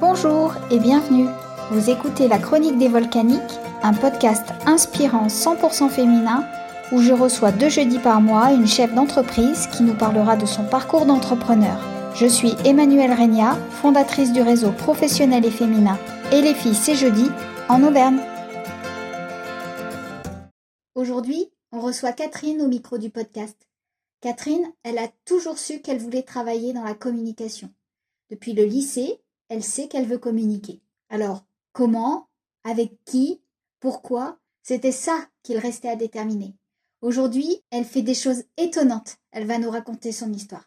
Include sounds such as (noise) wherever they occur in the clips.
Bonjour et bienvenue. Vous écoutez La Chronique des Volcaniques, un podcast inspirant 100% féminin où je reçois deux jeudis par mois une chef d'entreprise qui nous parlera de son parcours d'entrepreneur. Je suis Emmanuelle Regna, fondatrice du réseau professionnel et féminin Et les filles c'est jeudi en Auvergne. Aujourd'hui, on reçoit Catherine au micro du podcast. Catherine, elle a toujours su qu'elle voulait travailler dans la communication. Depuis le lycée, elle sait qu'elle veut communiquer. Alors, comment? Avec qui? Pourquoi? C'était ça qu'il restait à déterminer. Aujourd'hui, elle fait des choses étonnantes. Elle va nous raconter son histoire.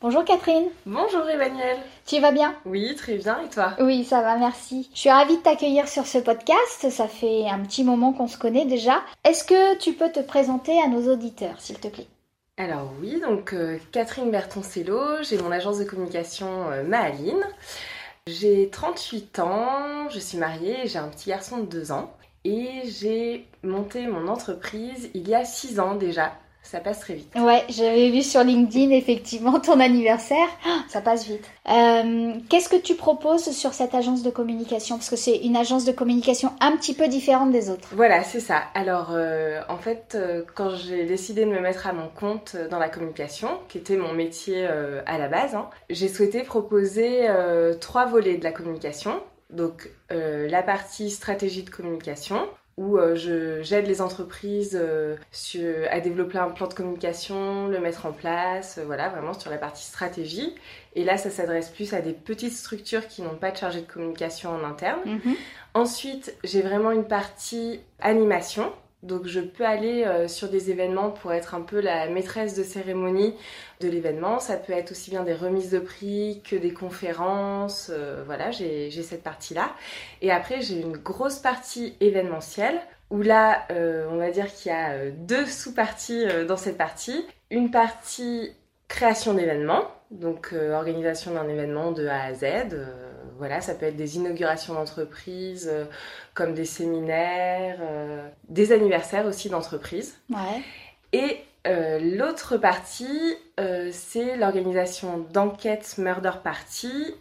Bonjour Catherine. Bonjour Emmanuel. Tu vas bien? Oui, très bien. Et toi? Oui, ça va, merci. Je suis ravie de t'accueillir sur ce podcast. Ça fait un petit moment qu'on se connaît déjà. Est-ce que tu peux te présenter à nos auditeurs, s'il te plaît? Alors oui, donc euh, Catherine Bertoncello, j'ai mon agence de communication euh, Maaline. J'ai 38 ans, je suis mariée j'ai un petit garçon de 2 ans. Et j'ai monté mon entreprise il y a 6 ans déjà. Ça passe très vite. Ouais, j'avais vu sur LinkedIn effectivement ton anniversaire. Ah, ça passe vite. Euh, Qu'est-ce que tu proposes sur cette agence de communication? Parce que c'est une agence de communication un petit peu différente des autres. Voilà, c'est ça. Alors, euh, en fait, euh, quand j'ai décidé de me mettre à mon compte dans la communication, qui était mon métier à la base, hein, j'ai souhaité proposer trois volets de la communication. Donc, la partie stratégie de communication, où euh, je j'aide les entreprises euh, sur, à développer un plan de communication, le mettre en place, euh, voilà, vraiment sur la partie stratégie. Et là, ça s'adresse plus à des petites structures qui n'ont pas de chargé de communication en interne. Mhm. Ensuite, j'ai vraiment une partie animation. Donc, je peux aller euh, sur des événements pour être un peu la maîtresse de cérémonie de l'événement. Ça peut être aussi bien des remises de prix que des conférences. euh, voilà, j'ai cette partie-là. Et après, j'ai une grosse partie événementielle où là, euh, on va dire qu'il y a deux sous-parties dans cette partie. Une partie création d'événements, donc organisation d'un événement de A à Z. voilà, ça peut être des inaugurations d'entreprises, euh, comme des séminaires, euh, des anniversaires aussi d'entreprises. Ouais. Et euh, l'autre partie, c'est l'organisation d'enquêtes Murder Party,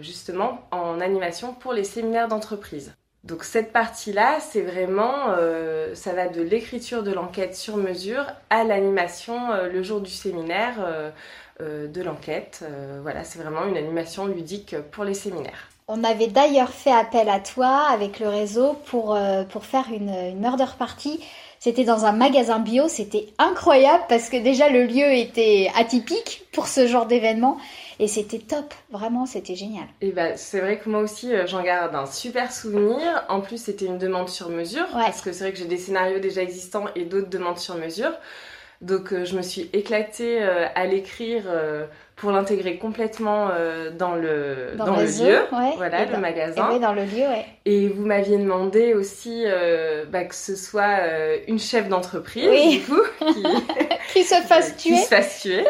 justement en animation pour les séminaires d'entreprise. Donc cette partie-là, c'est vraiment, euh, ça va de l'écriture de l'enquête sur mesure à l'animation euh, le jour du séminaire de l'enquête. Euh, voilà, c'est vraiment une animation ludique pour les séminaires. On avait d'ailleurs fait appel à toi avec le réseau pour, euh, pour faire une, une murder party. C'était dans un magasin bio, c'était incroyable parce que déjà le lieu était atypique pour ce genre d'événement et c'était top, vraiment c'était génial. Et bah, c'est vrai que moi aussi, euh, j'en garde un super souvenir. En plus, c'était une demande sur mesure, Ouais. parce que c'est vrai que j'ai des scénarios déjà existants et d'autres demandes sur mesure. Donc, euh, je me suis éclatée euh, à l'écrire euh, pour l'intégrer complètement dans le, Dans dans le lieu, ouais, voilà, et le dans- magasin. Et oui, dans le lieu, ouais. Et vous m'aviez demandé aussi euh, bah, que ce soit euh, une chef d'entreprise, Oui. du coup, (laughs) qui, Qui se (laughs) fasse qui tuer. se fasse tuer.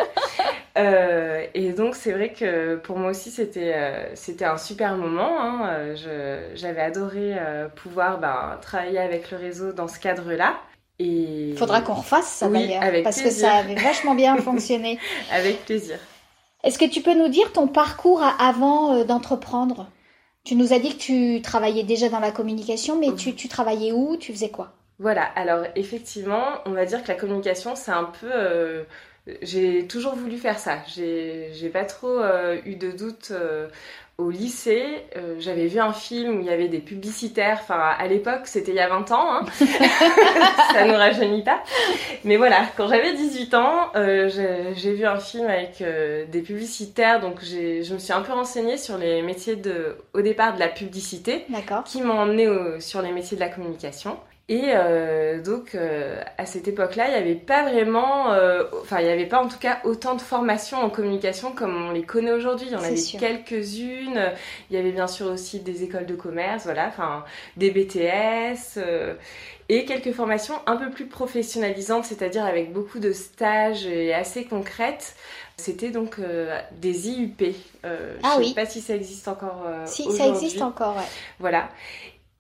Euh, et donc c'est vrai que pour moi aussi c'était c'était un super moment. hein. J'avais adoré pouvoir ben, travailler avec le réseau dans ce cadre-là. Et Faudra qu'on refasse ça Oui, d'ailleurs, parce que ça avait (laughs) vachement bien fonctionné. avec plaisir. Est-ce que tu peux nous dire ton parcours avant euh, d'entreprendre? Tu nous as dit que tu travaillais déjà dans la communication, mais tu, tu travaillais où? Tu faisais quoi? Voilà, alors effectivement, on va dire que la communication, c'est un peu... euh, j'ai toujours voulu faire ça. J'ai pas trop euh, eu de doute euh, au lycée. Euh, J'avais vu un film où il y avait des publicitaires. Enfin, à l'époque, c'était il y a 20 ans. Hein. (laughs) ça nous rajeunit pas. Mais voilà, quand j'avais 18 ans, j'ai vu un film avec des publicitaires. Donc je me suis un peu renseignée sur les métiers de, au départ de la publicité qui m'ont emmené au- sur les métiers de la communication. Et euh, donc euh, à cette époque-là, il n'y avait pas vraiment, euh, enfin il n'y avait pas en tout cas autant de formations en communication comme on les connaît aujourd'hui. Il y en avait quelques-unes. Il y avait bien sûr aussi des écoles de commerce, voilà, enfin des BTS. et quelques formations un peu plus professionnalisantes, c'est-à-dire avec beaucoup de stages et assez concrètes. C'était donc euh, des IUP. Euh, Ah je oui. sais pas si ça existe encore euh, Si, ça existe encore, ouais. Voilà.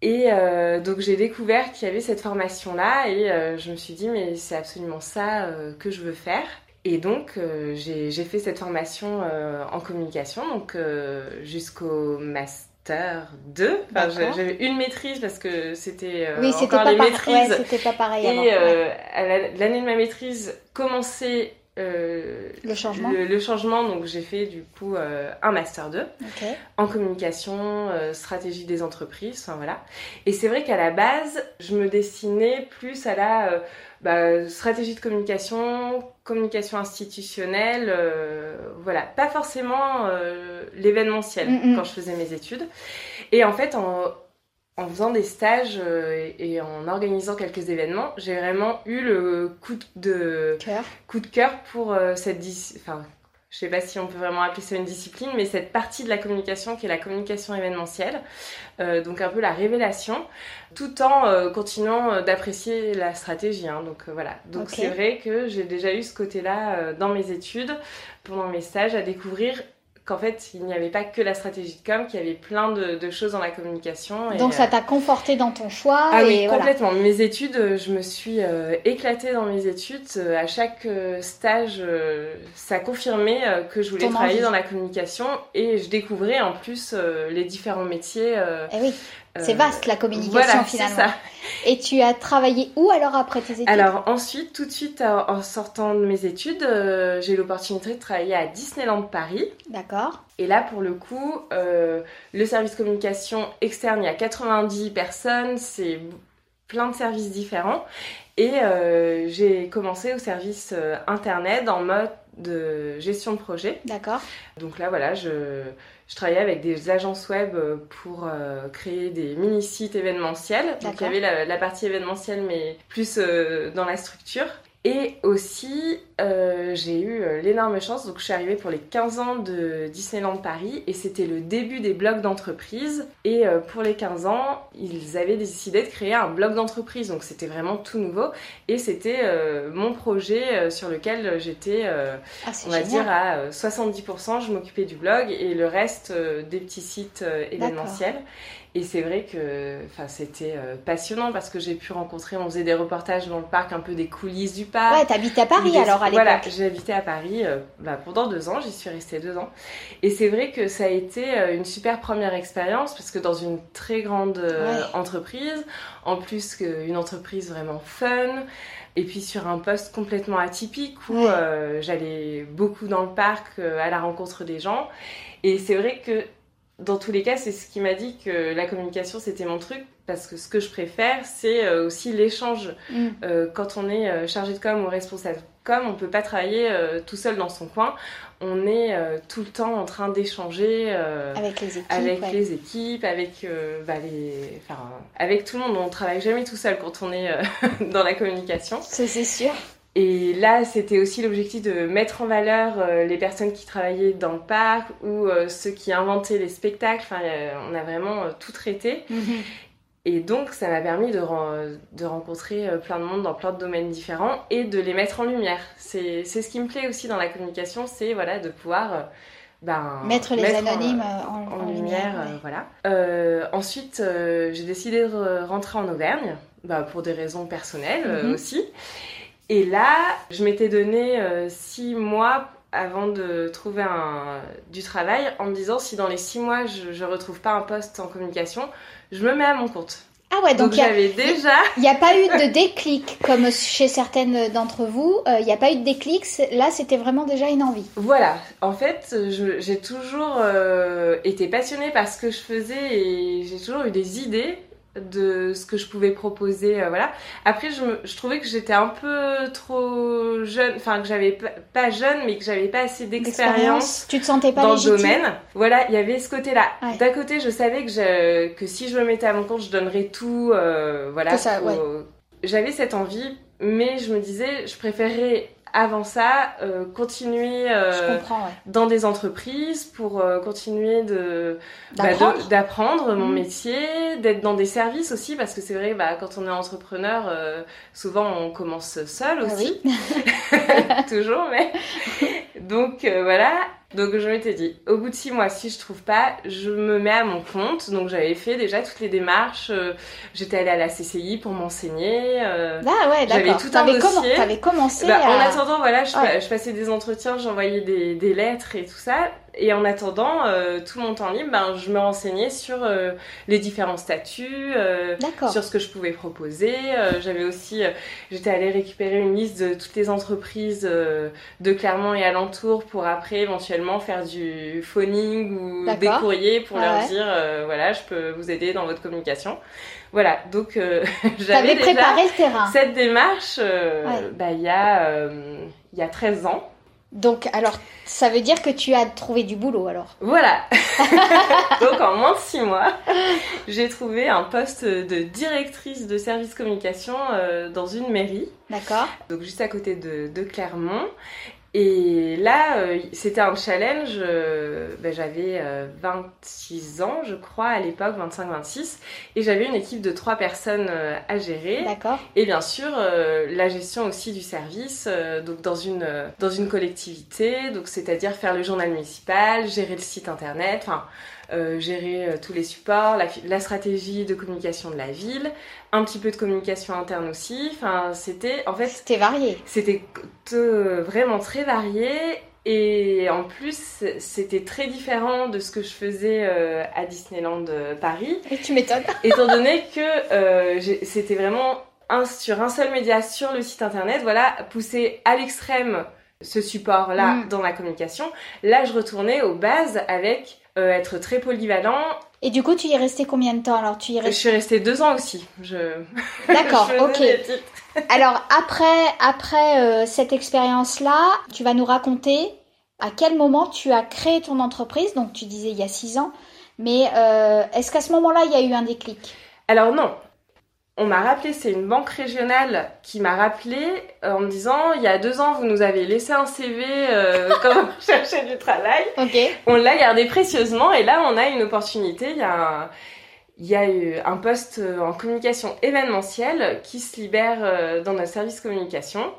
Et euh, donc j'ai découvert qu'il y avait cette formation-là et euh, je me suis dit mais c'est absolument ça euh, que je veux faire. Et donc, euh, j'ai fait cette formation euh, en communication, donc euh, jusqu'au master 2. Enfin, j'avais une maîtrise parce que c'était oui, encore les maîtrises. c'était pas pareil. Et l'année de ma maîtrise commençait le changement. Le, changement, donc j'ai fait du coup un master 2 en communication, stratégie des entreprises, enfin voilà. Et c'est vrai qu'à la base, je me destinais plus à la bah, stratégie de communication, communication institutionnelle, euh, voilà, pas forcément euh, l'événementiel mm, mm. quand je faisais mes études. Et en fait, en, en faisant des stages euh, et, en organisant quelques événements, j'ai vraiment eu le coup de cœur, coup de cœur pour cette, enfin, je sais pas si on peut vraiment appeler ça une discipline, mais cette partie de la communication qui est la communication événementielle, euh, donc un peu la révélation, tout en euh, continuant euh, d'apprécier la stratégie. Hein. donc voilà. Donc c'est vrai que j'ai déjà eu ce côté-là dans mes études, pendant mes stages, à découvrir qu'en fait, il n'y avait pas que la stratégie de com, qu'il y avait plein de, choses dans la communication. Donc ça t'a conforté dans ton choix Ah oui, complètement. Mes études, euh, je me suis euh, éclatée dans mes études. Euh, à chaque stage, ça confirmait que je voulais travailler dans la communication et je découvrais en plus les différents métiers. Eh oui. C'est vaste la communication finalement. Ça. Et tu as travaillé où alors après tes études Alors ensuite, tout de suite en sortant de mes études, euh, j'ai eu l'opportunité de travailler à Disneyland Paris. D'accord. Et là pour le coup, euh, le service communication externe, il y a 90 personnes, c'est plein de services différents. Et euh, j'ai commencé au service internet en mode de gestion de projet. D'accord. Donc là voilà, je je travaillais avec des agences web euh, pour euh, créer des mini-sites événementiels. Donc il y avait la, partie événementielle, mais plus euh, dans la structure. Et aussi, euh, j'ai eu euh, l'énorme chance, donc je suis arrivée pour les 15 ans de Disneyland Paris et c'était le début des blogs d'entreprise. Et euh, pour les 15 ans, ils avaient décidé de créer un blog d'entreprise, donc c'était vraiment tout nouveau. Et c'était mon projet sur lequel j'étais, ah, on va dire, à 70%, je m'occupais du blog et le reste des petits sites événementiels. Et c'est vrai que c'était euh, passionnant parce que j'ai pu rencontrer, on faisait des reportages dans le parc, un peu des coulisses du parc. Ouais, t'habites à Paris alors à l'époque Voilà, j'ai habité à Paris euh, bah, pendant deux ans, j'y suis restée deux ans. Et c'est vrai que ça a été euh, une super première expérience parce que dans une très grande entreprise, en plus qu'une entreprise vraiment fun, et puis sur un poste complètement atypique où j'allais beaucoup dans le parc à la rencontre des gens. Et c'est vrai que dans tous les cas, c'est ce qui m'a dit que la communication c'était mon truc parce que ce que je préfère, c'est euh, aussi l'échange. Mm. Euh, quand on est euh, chargé de com ou responsable de com, on peut pas travailler tout seul dans son coin. On est tout le temps en train d'échanger avec les équipes, avec les équipes, avec bah, les, enfin, avec tout le monde. On travaille jamais tout seul quand on est (laughs) dans la communication. Ça c'est sûr. Et là, c'était aussi l'objectif de mettre en valeur euh, les personnes qui travaillaient dans le parc ou euh, ceux qui inventaient les spectacles. Enfin, on a vraiment euh, tout traité. Mhm. Et donc, ça m'a permis de, de rencontrer plein de monde dans plein de domaines différents et de les mettre en lumière. C'est ce qui me plaît aussi dans la communication, c'est voilà, de pouvoir... Ben, mettre les anonymes en, lumière, voilà. ensuite, j'ai décidé de rentrer en Auvergne, bah, pour des raisons personnelles mhm. aussi. Et là, je m'étais donné euh, six mois avant de trouver un, du travail en me disant si dans les six mois je, ne retrouve pas un poste en communication, je me mets à mon compte. Ah ouais, donc, j'avais déjà. Il n'y a pas eu de déclic comme chez certaines d'entre vous. Euh, il n'y a pas eu de déclic. Là, c'était vraiment déjà une envie. Voilà. En fait, j'ai toujours euh, été passionnée par ce que je faisais et j'ai toujours eu des idées de ce que je pouvais proposer euh, voilà. Après je, trouvais que j'étais un peu trop jeune enfin que j'avais pas, jeune mais que j'avais pas assez d'expérience tu te sentais pas dans le domaine. Voilà il y avait ce côté là d'un côté je savais que je, que si je me mettais à mon compte je donnerais tout euh, voilà j'avais cette envie mais je me disais je préférerais avant ça, euh, continuer euh, dans des entreprises pour euh, continuer de bah, d'apprendre. mon mm. métier, d'être dans des services aussi parce que c'est vrai bah, quand on est entrepreneur, souvent on commence seul ah aussi, (laughs) toujours mais (laughs) donc voilà Donc je m'étais dit, au bout de six mois, si je trouve pas, je me mets à mon compte. Donc j'avais fait déjà toutes les démarches. euh, J'étais allée à la CCI pour m'enseigner. euh, Ah ouais, J'avais tout un dossier. commencé bah, à... En attendant, voilà, je, Ouais. je passais des entretiens, j'envoyais des, des lettres et tout ça. Et en attendant, euh, tout mon temps libre, ben, je me renseignais sur euh, les différents statuts, euh, sur ce que je pouvais proposer. Euh, J'avais aussi, euh, j'étais allée récupérer une liste de toutes les entreprises euh, de Clermont et alentour pour après éventuellement faire du phoning ou des courriers pour Ah leur ouais. dire, euh, voilà, je peux vous aider dans votre communication. Voilà, donc euh, (laughs) j'avais préparé le terrain. cette démarche, euh, Ouais. bah, il y, a, euh, il y a 13 ans. Donc, alors, ça veut dire que tu as trouvé du boulot, alors Voilà. (laughs) Donc en moins de 6 mois, j'ai trouvé un poste de directrice de service communication euh, dans une mairie, D'accord donc juste à côté de, de Clermont. Et là, euh, c'était un challenge. euh, bah, j'avais euh, 26 ans, je crois, à l'époque, 25-26. Et j'avais une équipe de 3 personnes euh, à gérer. D'accord. Et bien sûr, euh, la gestion aussi du service, euh, donc dans une, euh, dans une collectivité, donc c'est-à-dire faire le journal municipal, gérer le site internet, enfin gérer euh, tous les supports, la, stratégie de communication de la ville, un petit peu de communication interne aussi. Enfin, c'était en fait C'était varié. c'était euh, vraiment très varié et en plus c'était très différent de ce que je faisais euh, à Disneyland euh, Paris Et tu m'étonnes. (laughs) étant donné que euh, c'était vraiment un, sur un seul média sur le site internet, voilà, poussé à l'extrême ce support-là Mm. dans la communication. Là, je retournais aux bases avec euh, être très polyvalent. Et du coup, tu y es resté combien de temps Alors, tu y Je suis restée deux ans aussi. Je... (laughs) D'accord, ok. des (laughs) Alors, après, après euh, cette expérience-là, tu vas nous raconter à quel moment tu as créé ton entreprise. Donc, tu disais il y a six ans. Mais euh, est-ce qu'à ce moment-là, il y a eu un déclic? Alors non. On m'a rappelé, c'est une banque régionale qui m'a rappelé euh, en me disant il y a deux ans vous nous avez laissé un CV euh, quand on (laughs) cherchait du travail. On l'a gardé précieusement et là on a une opportunité. Il y a un, il y a eu un poste euh, en communication événementielle qui se libère euh, dans notre service communication.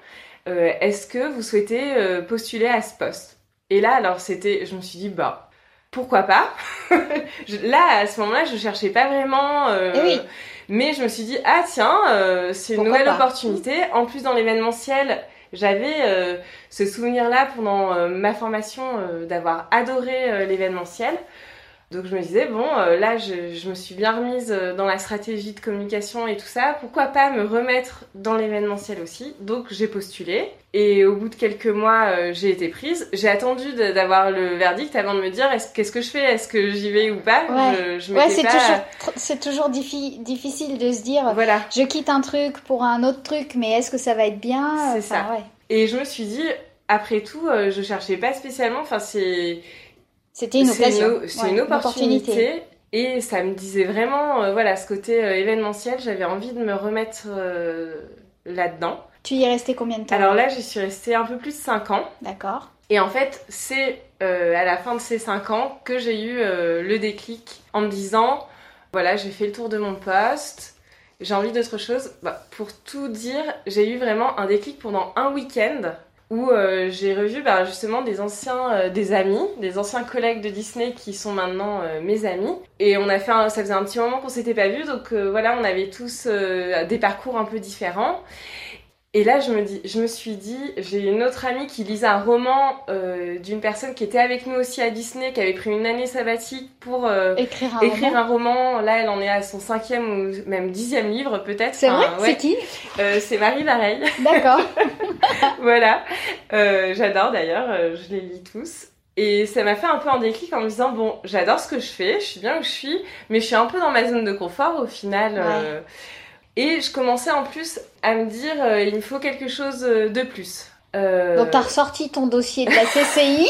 Est-ce que vous souhaitez postuler à ce poste? Et là alors c'était, je me suis dit bah pourquoi pas? (laughs) Là à ce moment-là je cherchais pas vraiment. Eh oui. Mais je me suis dit ah tiens euh, c'est une nouvelle pas opportunité. En plus dans l'événementiel j'avais euh, ce souvenir-là pendant euh, ma formation euh, d'avoir adoré l'événementiel. Donc je me disais, bon, euh, là je, je me suis bien remise euh, dans la stratégie de communication et tout ça, pourquoi pas me remettre dans l'événementiel aussi? Donc j'ai postulé et au bout de quelques mois euh, j'ai été prise. J'ai attendu d'avoir le verdict avant de me dire est-ce- qu'est-ce que je fais, est-ce que j'y vais ou pas? Ouais. Je, je Ouais, m'étais c'est pas... toujours, c'est toujours diffi- difficile de se dire Voilà. je quitte un truc pour un autre truc, mais est-ce que ça va être bien? C'est Enfin, ça. ouais. Et je me suis dit, après tout, euh, je cherchais pas spécialement, enfin c'est... C'était une occasion. C'est Ouais, une opportunité. Et ça me disait vraiment, euh, voilà, ce côté euh, événementiel, j'avais envie de me remettre euh, là-dedans. Tu y es resté combien de temps Alors là, j'y suis restée un peu plus de 5 ans. D'accord. Et en fait, c'est à la fin de ces 5 ans que j'ai eu le déclic en me disant, voilà, j'ai fait le tour de mon poste, j'ai envie d'autre chose. Bah, pour tout dire, j'ai eu vraiment un déclic pendant un week-end où euh, j'ai revu bah, justement des anciens, euh, des amis, des anciens collègues de Disney qui sont maintenant euh, mes amis. Et on a fait, un- ça faisait un petit moment qu'on s'était pas vus, donc voilà, on avait tous des parcours un peu différents. Et là, je me, dis, je me suis dit, j'ai une autre amie qui lisait un roman euh, d'une personne qui était avec nous aussi à Disney, qui avait pris une année sabbatique pour euh, Écrire un écrire roman. un roman. Là, elle en est à son cinquième ou même dixième livre peut-être. C'est vrai Enfin, C'est ouais. qui Euh, C'est Marie Vareille. D'accord. (laughs) voilà. J'adore d'ailleurs, je les lis tous. Et ça m'a fait un peu un déclic en me disant, bon, j'adore ce que je fais, je suis bien où je suis, mais je suis un peu dans ma zone de confort au final. Et je commençais en plus à me dire, euh, il me faut quelque chose euh, de plus. Euh, Donc, t'as ressorti ton dossier de la CCI.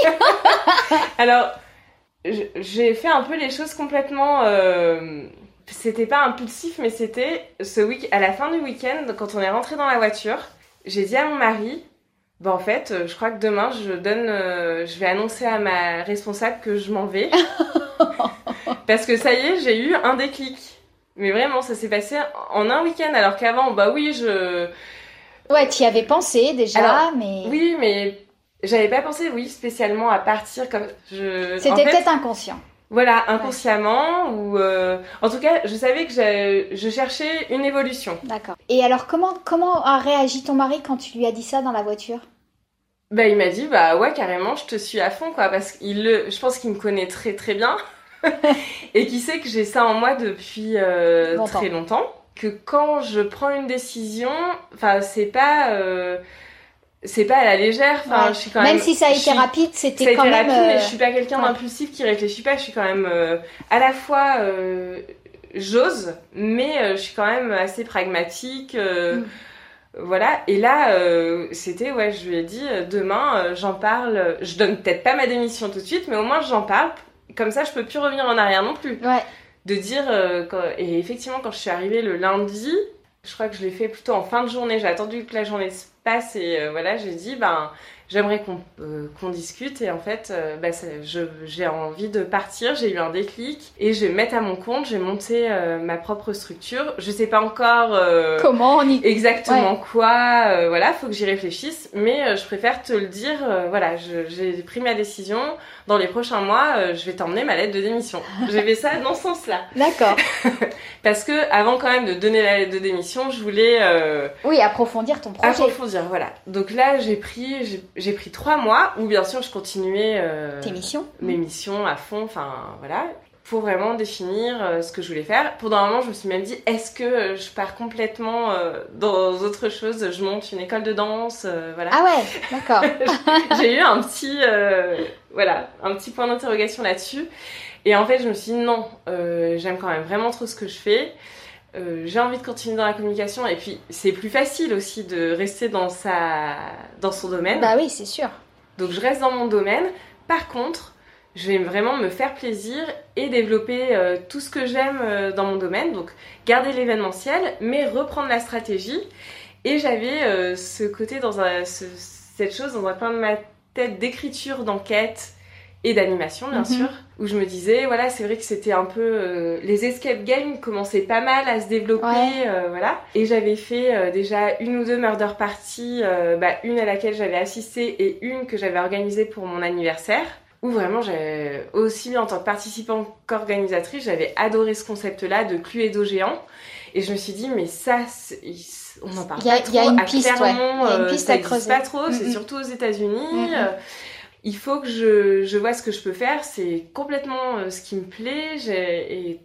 (laughs) Alors, j'ai fait un peu les choses complètement. euh, C'était pas impulsif, mais c'était ce week à la fin du week-end, quand on est rentré dans la voiture, j'ai dit à mon mari. Bon, en fait, euh, je crois que demain, je donne, euh, je vais annoncer à ma responsable que je m'en vais. (laughs) Parce que ça y est, j'ai eu un déclic. Mais vraiment, ça s'est passé en un week-end, alors qu'avant, bah oui, je, ouais, tu y avais pensé déjà, Alors, mais. oui, mais J'avais pas pensé, oui, spécialement à partir comme je. C'était peut-être inconscient. Voilà, inconsciemment ou euh, en tout cas, je savais que je, je cherchais une évolution. D'accord. Et alors, comment comment a réagi ton mari quand tu lui as dit ça dans la voiture? Bah, il m'a dit bah ouais carrément, je te suis à fond quoi, parce qu'il le, je pense qu'il me connaît très très bien (laughs) et qu'il sait que j'ai ça en moi depuis euh, très longtemps. Que quand je prends une décision, enfin c'est pas euh, c'est pas à la légère. Enfin, je suis quand même. Même si ça a été rapide, c'était quand même. Rapide, mais je suis pas quelqu'un d'impulsif qui réfléchit pas. Je suis quand même euh, à la fois euh, j'ose, mais euh, je suis quand même assez pragmatique. Mm. Voilà. Et là, c'était ouais, je lui ai dit demain, j'en parle. Je donne peut-être pas ma démission tout de suite, mais au moins j'en parle. Comme ça, je peux plus revenir en arrière non plus. Ouais. De dire et effectivement, quand je suis arrivée le lundi, je crois que je l'ai fait plutôt en fin de journée. J'ai attendu que la journée se passe et euh, voilà, j'ai dit ben j'aimerais qu'on euh, qu'on discute et en fait euh, bah, j'ai envie de partir, j'ai eu un déclic et je vais me mettre à mon compte, monter euh, ma propre structure. Je sais pas encore comment on y... exactement quoi, voilà, faut que j'y réfléchisse, mais je préfère te le dire, voilà, j'ai pris ma décision. Dans les prochains mois, je vais t'emmener ma lettre de démission. j'ai fait ça dans ce sens-là. (laughs) (laughs) D'accord. Parce que avant quand même de donner la lettre de démission, je voulais oui approfondir ton projet. Approfondir, voilà. Donc là, j'ai pris j'ai pris trois mois où bien sûr je continuais euh, Tes missions mes missions à fond, enfin voilà, pour vraiment définir euh, ce que je voulais faire. Pendant un moment, je me suis même dit est-ce que je pars complètement euh, dans autre chose? Je monte une école de danse, voilà. Ah ouais, d'accord. (laughs) j'ai eu un petit, voilà, un petit point d'interrogation là-dessus. Et en fait, je me suis dit non, j'aime quand même vraiment trop ce que je fais. Euh, j'ai envie de continuer dans la communication et puis c'est plus facile aussi de rester dans sa dans son domaine. Bah oui, c'est sûr. Donc je reste dans mon domaine. Par contre, je vais vraiment me faire plaisir et développer euh, tout ce que j'aime euh, dans mon domaine. Donc garder l'événementiel, mais reprendre la stratégie. Et j'avais ce côté dans un, cette chose dans un coin de ma tête d'écriture, d'enquête et d'animation bien mhm. sûr où je me disais voilà c'est vrai que c'était un peu euh, les escape games commençaient pas mal à se développer euh, voilà. Et j'avais fait euh, déjà une ou deux murder parties bah, une à laquelle j'avais assisté et une que j'avais organisée pour mon anniversaire où vraiment j'ai aussi bien en tant que participant qu'organisatrice j'avais adoré ce concept là de cluedo géant. Et je me suis dit mais ça on en parle pas trop y a une piste, ouais. y a une piste à creuser. pas trop c'est surtout aux États-Unis il faut que je, je vois ce que je peux faire. C'est complètement euh, ce qui me plaît. Et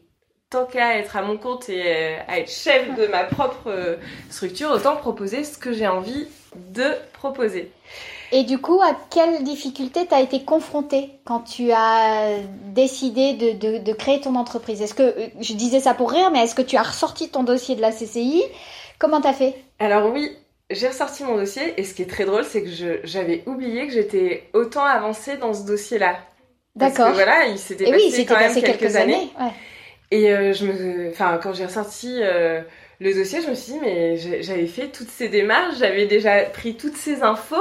tant qu'à être à mon compte et euh, à être chef de ma propre euh, structure, autant proposer ce que j'ai envie de proposer. Et du coup, à quelle difficulté t'as été confrontée quand tu as décidé de, de, de créer ton entreprise? Est-ce que, je disais ça pour rire, mais est-ce que tu as ressorti ton dossier de la CCI Comment t'as fait? Alors oui, j'ai ressorti mon dossier et ce qui est très drôle, c'est que j'avais oublié que j'étais autant avancée dans ce dossier-là. D'accord. Voilà, il s'était passé quand même quelques, années. Et euh, je me, enfin, quand j'ai ressorti euh, le dossier, je me suis dit mais j'avais fait toutes ces démarches, j'avais déjà pris toutes ces infos.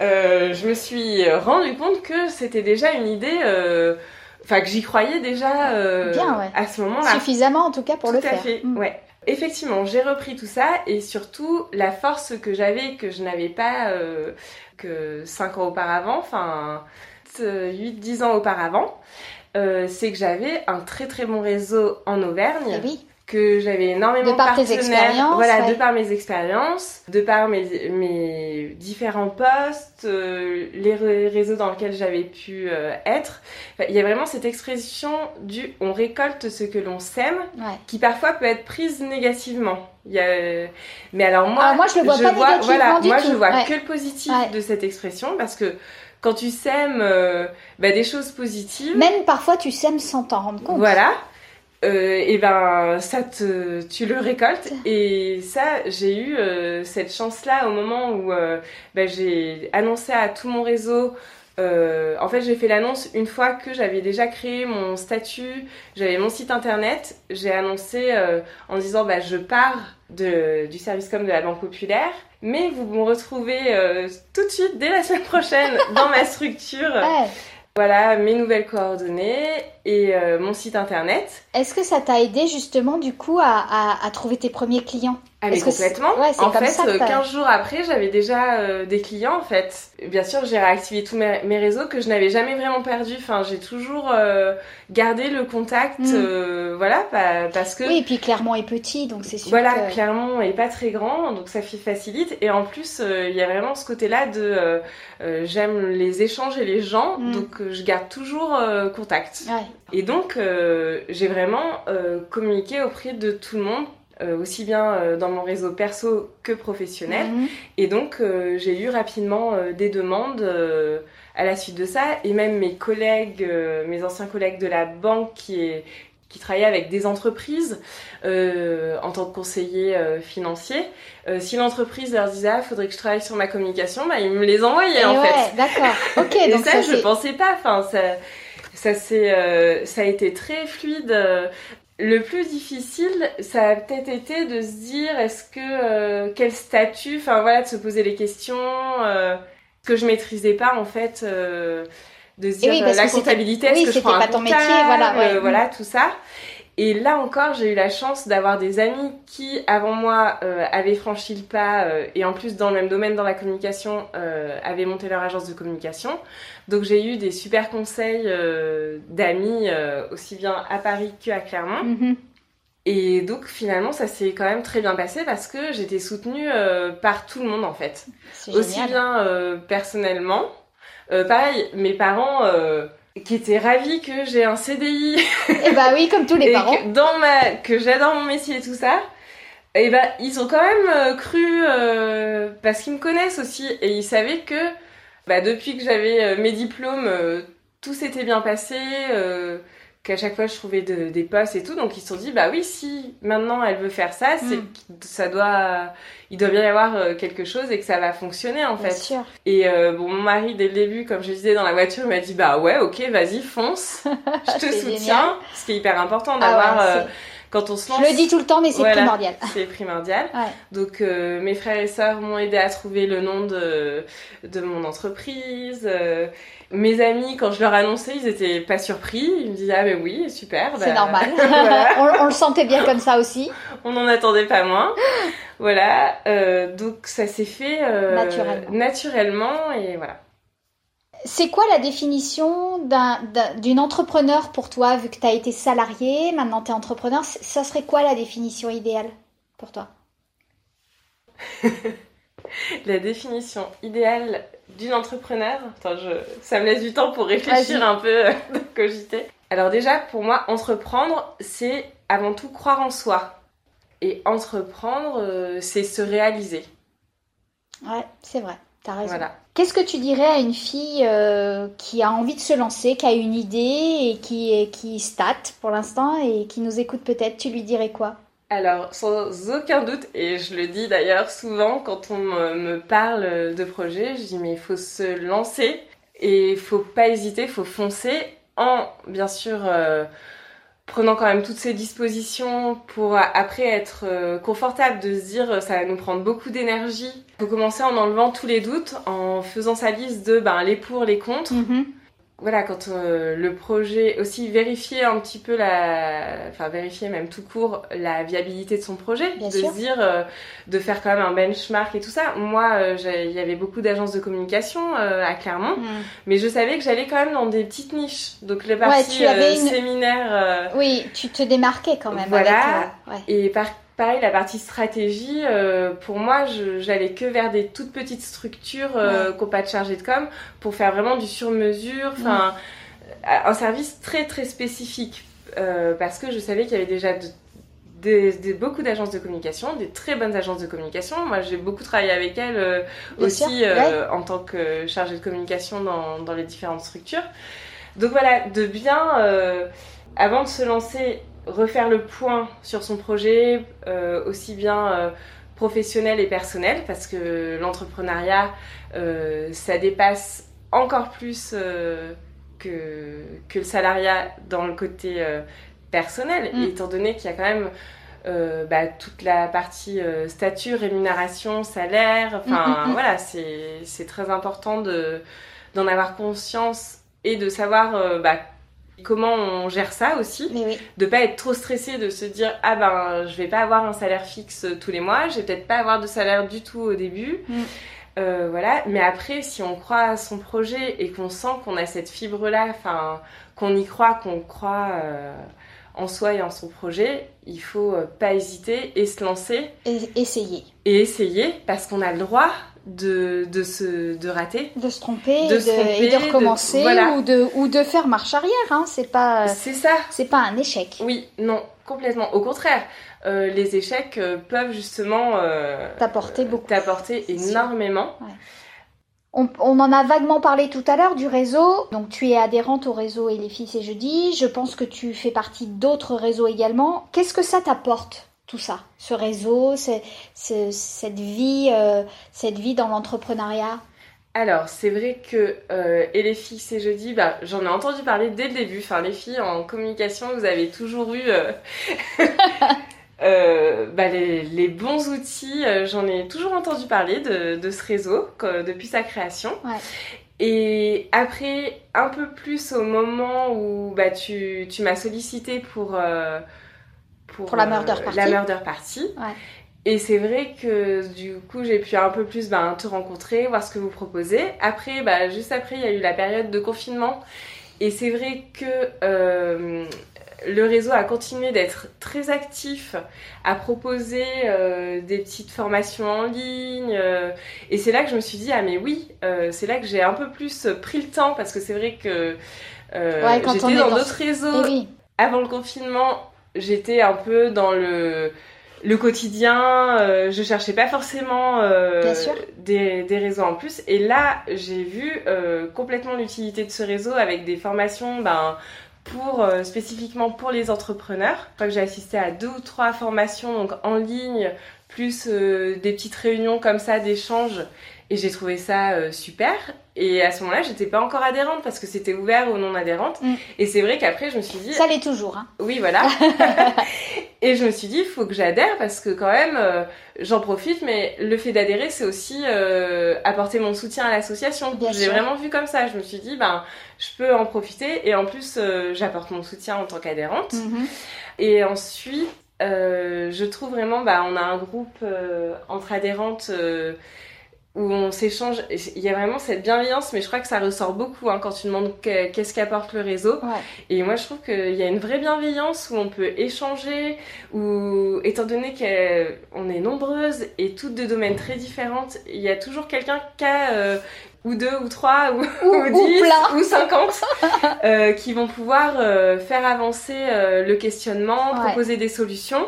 Euh, je me suis rendu compte que c'était déjà une idée. Enfin, que j'y croyais déjà Bien, à ce moment-là. Suffisamment en tout cas pour le faire. Tout à fait, mm. ouais. Effectivement, j'ai repris tout ça et surtout la force que j'avais que je n'avais pas euh, que 5 ans auparavant, enfin 8-10 ans auparavant, euh, c'est que j'avais un très très bon réseau en Auvergne. Eh que j'avais énormément de par tes expériences, voilà, de par mes expériences, de par mes, mes différents postes, euh, les réseaux dans lesquels j'avais pu euh, être. il y a vraiment cette expression du on récolte ce que l'on sème, qui parfois peut être prise négativement. Il y a... Mais alors moi, moi je le vois pas vois, voilà, du moi tout. je vois que le positif de cette expression parce que quand tu sèmes euh, bah, des choses positives, même parfois tu sèmes sans t'en rendre compte. Voilà euh, et ben ça te, tu le récoltes. Et ça j'ai eu euh, cette chance là au moment où euh, ben, j'ai annoncé à tout mon réseau en fait j'ai fait l'annonce une fois que j'avais déjà créé mon statut j'avais mon site internet. J'ai annoncé en disant bah, je pars de, du service com de la banque populaire mais vous me retrouvez tout de suite dès la semaine prochaine dans ma structure. Ouais. Voilà mes nouvelles coordonnées et mon site internet. Est-ce que ça t'a aidé justement du coup à, à trouver tes premiers clients? Ah mais complètement. en fait, 15 jours après, j'avais déjà euh, des clients en fait. Bien sûr, j'ai réactivé tous mes, réseaux que je n'avais jamais vraiment perdu. Enfin, j'ai toujours euh, gardé le contact, mm. euh, voilà, parce que. Oui, et puis Clermont est petit, donc c'est sûr. Voilà, Clermont est pas très grand, donc ça facilite. Et en plus, il y a vraiment ce côté-là de j'aime les échanges et les gens, mm. donc je garde toujours contact. Et donc, j'ai vraiment communiqué auprès de tout le monde euh, aussi bien euh, dans mon réseau perso que professionnel. Mhm. Et donc, euh, j'ai eu rapidement des demandes à la suite de ça. Et même mes collègues, mes anciens collègues de la banque qui, qui travaillaient avec des entreprises en tant que conseiller financier, si l'entreprise leur disait ah, faudrait que je travaille sur ma communication, bah, ils me les envoyaient en fait. D'accord. (laughs) Ok. et ça, je pensais pas. Enfin, ça ça, ça a été très fluide. Le plus difficile, ça a peut-être été de se dire est-ce que euh, quel statut, enfin voilà, de se poser les questions euh, que je maîtrisais pas en fait, euh, de se dire la comptabilité, est-ce que je prends un pas ton métier, voilà, voilà tout ça. Et là encore, j'ai eu la chance d'avoir des amis qui, avant moi, euh, avaient franchi le pas euh, et en plus dans le même domaine, dans la communication, euh, avaient monté leur agence de communication. Donc j'ai eu des super conseils d'amis aussi bien à Paris qu'à Clermont. Mm-hmm. Et donc finalement, ça s'est quand même très bien passé parce que j'étais soutenue par tout le monde en fait. Aussi bien personnellement. pareil, mes parents qui était ravie que j'ai un CDI. Et eh bah oui, comme tous les (laughs) parents. Que, dans ma, que j'adore mon métier et tout ça. Et eh bah ils ont quand même euh, cru euh, parce qu'ils me connaissent aussi et ils savaient que bah, depuis que j'avais euh, mes diplômes, tout s'était bien passé qu'à chaque fois je trouvais des postes et tout. Donc ils se sont dit, bah oui, si maintenant elle veut faire ça, c'est mm. ça doit, il doit bien y avoir euh, quelque chose et que ça va fonctionner en fait. Sûr. Et euh, bon, mon mari dès le début, comme je disais dans la voiture, il m'a dit, bah ouais, ok, vas-y, fonce, (laughs) je te soutiens. Ce qui est hyper important d'avoir. Ah euh, quand on se lance. Je le dis tout le temps, mais c'est primordial. (laughs) C'est primordial. Donc mes frères et sœurs m'ont aidé à trouver le nom de, de mon entreprise. Mes amis, quand je leur annonçais, ils étaient pas surpris. Ils me disaient ah ben oui, super. C'est bah, normal. (laughs) (laughs) on, le sentait bien comme ça aussi. On n'en attendait pas moins. voilà. Euh, donc ça s'est fait euh, naturellement. naturellement et voilà. C'est quoi la définition d'une entrepreneur pour toi, vu que tu as été salarié, maintenant tu es entrepreneur Ça serait quoi la définition idéale pour toi? (laughs) (laughs) La définition idéale d'une entrepreneur Attends, je... ça me laisse du temps pour réfléchir un peu, (laughs) de cogiter. Alors déjà, pour moi, entreprendre, c'est avant tout croire en soi. Et entreprendre, euh, c'est se réaliser. Ouais, c'est vrai. T'as raison. Voilà. Qu'est-ce que tu dirais à une fille euh, qui a envie de se lancer, qui a une idée et qui, qui state pour l'instant et qui nous écoute peut-être? Tu lui dirais quoi? Alors, sans aucun doute, et je le dis d'ailleurs souvent quand on me, parle de projet, je dis mais il faut se lancer et il faut pas hésiter, il faut foncer en, bien sûr, euh, prenant quand même toutes ces dispositions pour après être euh, confortable, de se dire ça va nous prendre beaucoup d'énergie. Il faut commencer en enlevant tous les doutes, en faisant sa liste de ben, les pour, les contre. Mm-hmm voilà, quand euh, le projet, aussi vérifier un petit peu la, enfin vérifier même tout court la viabilité de son projet, de se dire, euh, de faire quand même un benchmark et tout ça. Moi, euh, il y avait beaucoup d'agences de communication à Clermont, hmm. mais je savais que j'allais quand même dans des petites niches. Donc les parties ouais, séminaires. Oui, tu te démarquais quand même. Voilà. Et par Pareil, la partie stratégie, euh, pour moi, j'allais que vers des toutes petites structures euh, qui n'ont pas de chargé de com pour faire vraiment du sur-mesure, enfin, un service très très spécifique. Euh, parce que je savais qu'il y avait déjà beaucoup d'agences de communication, des très bonnes agences de communication. Moi, j'ai beaucoup travaillé avec elles aussi en tant que chargée de communication dans, dans, les différentes structures. Donc voilà, de bien, avant de se lancer refaire le point sur son projet, euh, aussi bien euh, professionnel et personnel, parce que l'entrepreneuriat, euh, ça dépasse encore plus que, que, le salariat dans le côté personnel, mm. étant donné qu'il y a quand même bah, toute la partie statut, rémunération, salaire, enfin mm, mm, voilà, c'est très important d'en avoir conscience et de savoir bah, Comment on gère ça aussi Mais oui. De pas être trop stressé, de se dire ah ben je vais pas avoir un salaire fixe tous les mois, je vais peut-être pas avoir de salaire du tout au début. Mm. Euh, voilà, mais après, si on croit à son projet et qu'on sent qu'on a cette fibre-là, enfin, qu'on y croit, qu'on croit euh, en soi et en son projet, il faut euh, pas hésiter et se lancer Et essayer. et essayer parce qu'on a le droit de, de, se, de rater. De se tromper, De se tromper, et de de- recommencer voilà. ou, de, ou de faire marche arrière. Hein. C'est pas, C'est ça. c'est pas un échec. Oui, non, complètement. Au contraire, euh, les échecs euh, peuvent justement euh, T'apporter beaucoup. t'apporter énormément. On, on en a vaguement parlé tout à l'heure du réseau. Donc tu es adhérente au réseau et les filles c'est jeudi. Je pense que tu fais partie d'autres réseaux également. Qu'est-ce que ça t'apporte? Tout ça, ce réseau, ce- ce- cette vie, euh, cette vie dans l'entrepreneuriat Alors, c'est vrai que euh, et les filles, c'est jeudi, bah, j'en ai entendu parler dès le début. Enfin, les filles en communication, vous avez toujours eu euh, (laughs) euh, bah, les, les bons outils. Euh, j'en ai toujours entendu parler de, de ce réseau que- depuis sa création. Ouais. Et après, un peu plus au moment où bah, tu, tu m'as sollicité pour, euh, Pour la murder party. la murder party. Ouais. Et c'est vrai que du coup, j'ai pu un peu plus ben, te rencontrer, voir ce que vous proposez. Après, bah, juste après, il y a eu la période de confinement. Et c'est vrai que euh, le réseau a continué d'être très actif, à proposer euh, des petites formations en ligne. euh, et c'est là que je me suis dit, ah mais oui, euh, c'est là que j'ai un peu plus pris le temps, parce que c'est vrai que euh, Ouais, j'étais dans d'autres réseaux Eh oui, avant le confinement, j'étais un peu dans le, le quotidien, euh, je cherchais pas forcément euh, des, des réseaux en plus. Et là, j'ai vu euh, complètement l'utilité de ce réseau avec des formations ben, pour, spécifiquement pour les entrepreneurs. Je crois que j'ai assisté à deux ou trois formations donc en ligne, plus des petites réunions comme ça d'échange. Et j'ai trouvé ça super. Et à ce moment-là, j'étais pas encore adhérente parce que c'était ouvert aux non-adhérentes. Mm. Et c'est vrai qu'après, je me suis dit, ça l'est toujours. Hein. oui, voilà. (laughs) et je me suis dit, il faut que j'adhère parce que quand même, euh, j'en profite, mais le fait d'adhérer, c'est aussi euh, apporter mon soutien à l'association. J'ai vraiment vu comme ça. Je me suis dit, ben, je peux en profiter et en plus, euh, j'apporte mon soutien en tant qu'adhérente. Mhm. Et ensuite, je trouve vraiment, bah, on a un groupe entre adhérentes où on s'échange. Il y a vraiment cette bienveillance, mais je crois que ça ressort beaucoup hein, quand tu demandes que- qu'est-ce qu'apporte le réseau. Ouais. Et moi, je trouve qu'il y a une vraie bienveillance où on peut échanger, où, étant donné qu'on est nombreuses et toutes de domaines très différents, il y a toujours quelqu'un qui a euh, ou deux, ou trois, ou, Ou, ou ou dix, ou cinquante, euh, qui vont pouvoir euh, faire avancer euh, le questionnement, Ouais. proposer des solutions.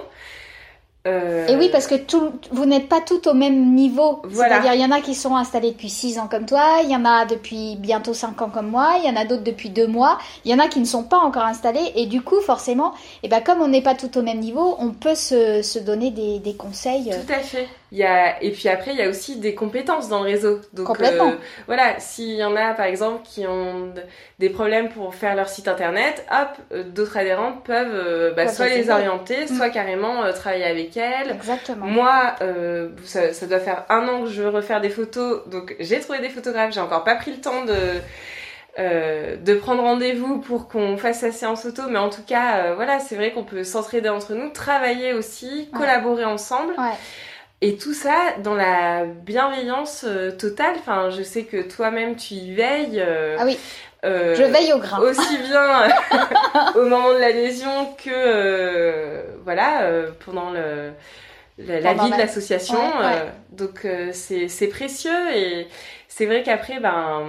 Euh, Et oui, parce que tout, vous n'êtes pas toutes au même niveau. Voilà. C'est-à-dire, il y en a qui sont installés depuis 6 ans comme toi, il y en a depuis bientôt 5 ans comme moi, il y en a d'autres depuis 2 mois, il y en a qui ne sont pas encore installés. Et du coup, forcément, et ben, comme on n'est pas toutes au même niveau, on peut se, se donner des, des conseils. euh, Tout à fait. Il y a... Et puis après, il y a aussi des compétences dans le réseau. Donc, Complètement. euh, voilà, s'il y en a par exemple qui ont des problèmes pour faire leur site internet, hop, euh, d'autres adhérentes peuvent euh, bah, soit les orienter, Mm. soit carrément euh, travailler avec elles. Exactement. Moi, ça, ça doit faire un an que je veux refaire des photos, donc j'ai trouvé des photographes, j'ai encore pas pris le temps de, euh, de prendre rendez-vous pour qu'on fasse sa séance photo, mais en tout cas, euh, voilà, c'est vrai qu'on peut s'entraider entre nous, travailler aussi, Ouais. collaborer ensemble. Ouais. Et tout ça dans la bienveillance euh, totale. Enfin, je sais que toi-même tu y veilles. euh, Ah oui, euh, je veille au grain. aussi bien (laughs) au moment de la lésion que voilà pendant le, la, la Pendant vie de la- l'association. Ouais, ouais. donc c'est c'est précieux et c'est vrai qu'après ben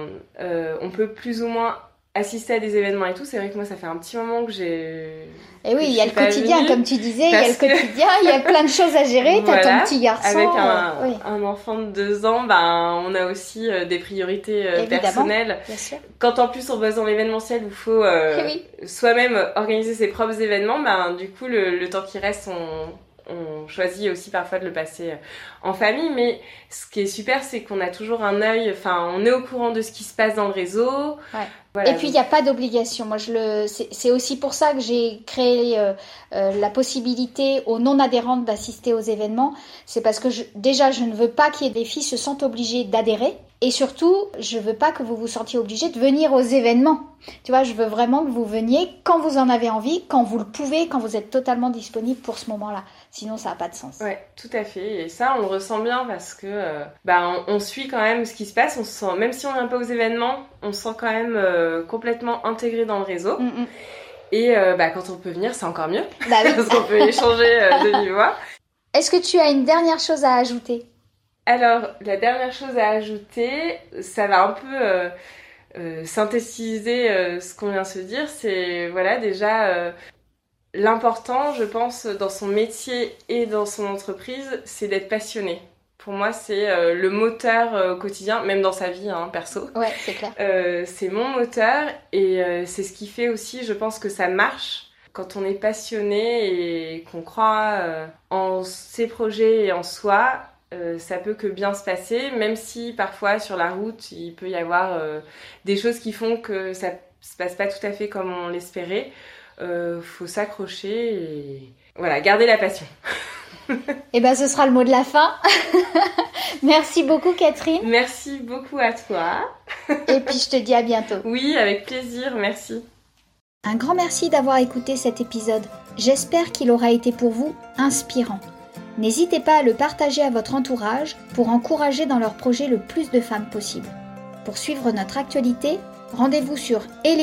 on peut plus ou moins assister à des événements et tout. C'est vrai que moi ça fait un petit moment que j'ai Et oui, il y a le quotidien, venue comme tu disais, il y a le quotidien, il y a (laughs) plein de choses à gérer. T'as ton petit garçon. avec un, euh, oui, un enfant de deux ans, ben, on a aussi euh, des priorités euh, personnelles. bien sûr. Quand en plus on bosse dans l'événementiel où il faut euh, (laughs) oui. soi-même organiser ses propres événements, ben, du coup le, le temps qui reste, on, on choisit aussi parfois de le passer en famille. Mais ce qui est super, c'est qu'on a toujours un œil, enfin on est au courant de ce qui se passe dans le réseau. Ouais. Voilà, Et puis il n'y a pas d'obligation. Moi, je le, c'est c'est aussi pour ça que j'ai créé euh, euh, la possibilité aux non-adhérentes d'assister aux événements. C'est parce que je, déjà, je ne veux pas qu'il y ait des filles se sentent obligées d'adhérer. Et surtout, je veux pas que vous vous sentiez obligé de venir aux événements. Tu vois, je veux vraiment que vous veniez quand vous en avez envie, quand vous le pouvez, quand vous êtes totalement disponible pour ce moment-là. Sinon, ça n'a pas de sens. Ouais, tout à fait. Et ça, on le ressent bien parce que euh, bah, on, suit quand même ce qui se passe. On se sent, même si on vient pas aux événements, on se sent quand même euh, complètement intégré dans le réseau. Mm, mm. Et euh, bah, quand on peut venir, c'est encore mieux. Bah (laughs) parce qu'on peut échanger de vive voix. Est-ce que tu as une dernière chose à ajouter? Alors, la dernière chose à ajouter, ça va un peu euh, euh, synthétiser euh, ce qu'on vient de se dire. C'est, voilà, déjà, l'important, je pense, dans son métier et dans son entreprise, c'est d'être passionné. Pour moi, c'est le moteur quotidien, même dans sa vie hein, perso. Ouais, c'est clair. c'est mon moteur et c'est ce qui fait aussi, je pense, que ça marche quand on est passionné et qu'on croit en ses projets et en soi, euh, ça peut que bien se passer, même si parfois sur la route il peut y avoir euh, des choses qui font que ça se passe pas tout à fait comme on l'espérait. Euh, faut s'accrocher et voilà, garder la passion. et (laughs) eh ben ce sera le mot de la fin. (laughs) Merci beaucoup Catherine. Merci beaucoup à toi. (laughs) et puis je te dis à bientôt. Oui, avec plaisir, merci. Un grand merci d'avoir écouté cet épisode. J'espère qu'il aura été pour vous inspirant. N'hésitez pas à le partager à votre entourage pour encourager dans leur projet le plus de femmes possible. Pour suivre notre actualité, rendez-vous sur et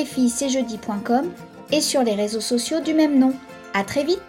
et sur les réseaux sociaux du même nom. À très vite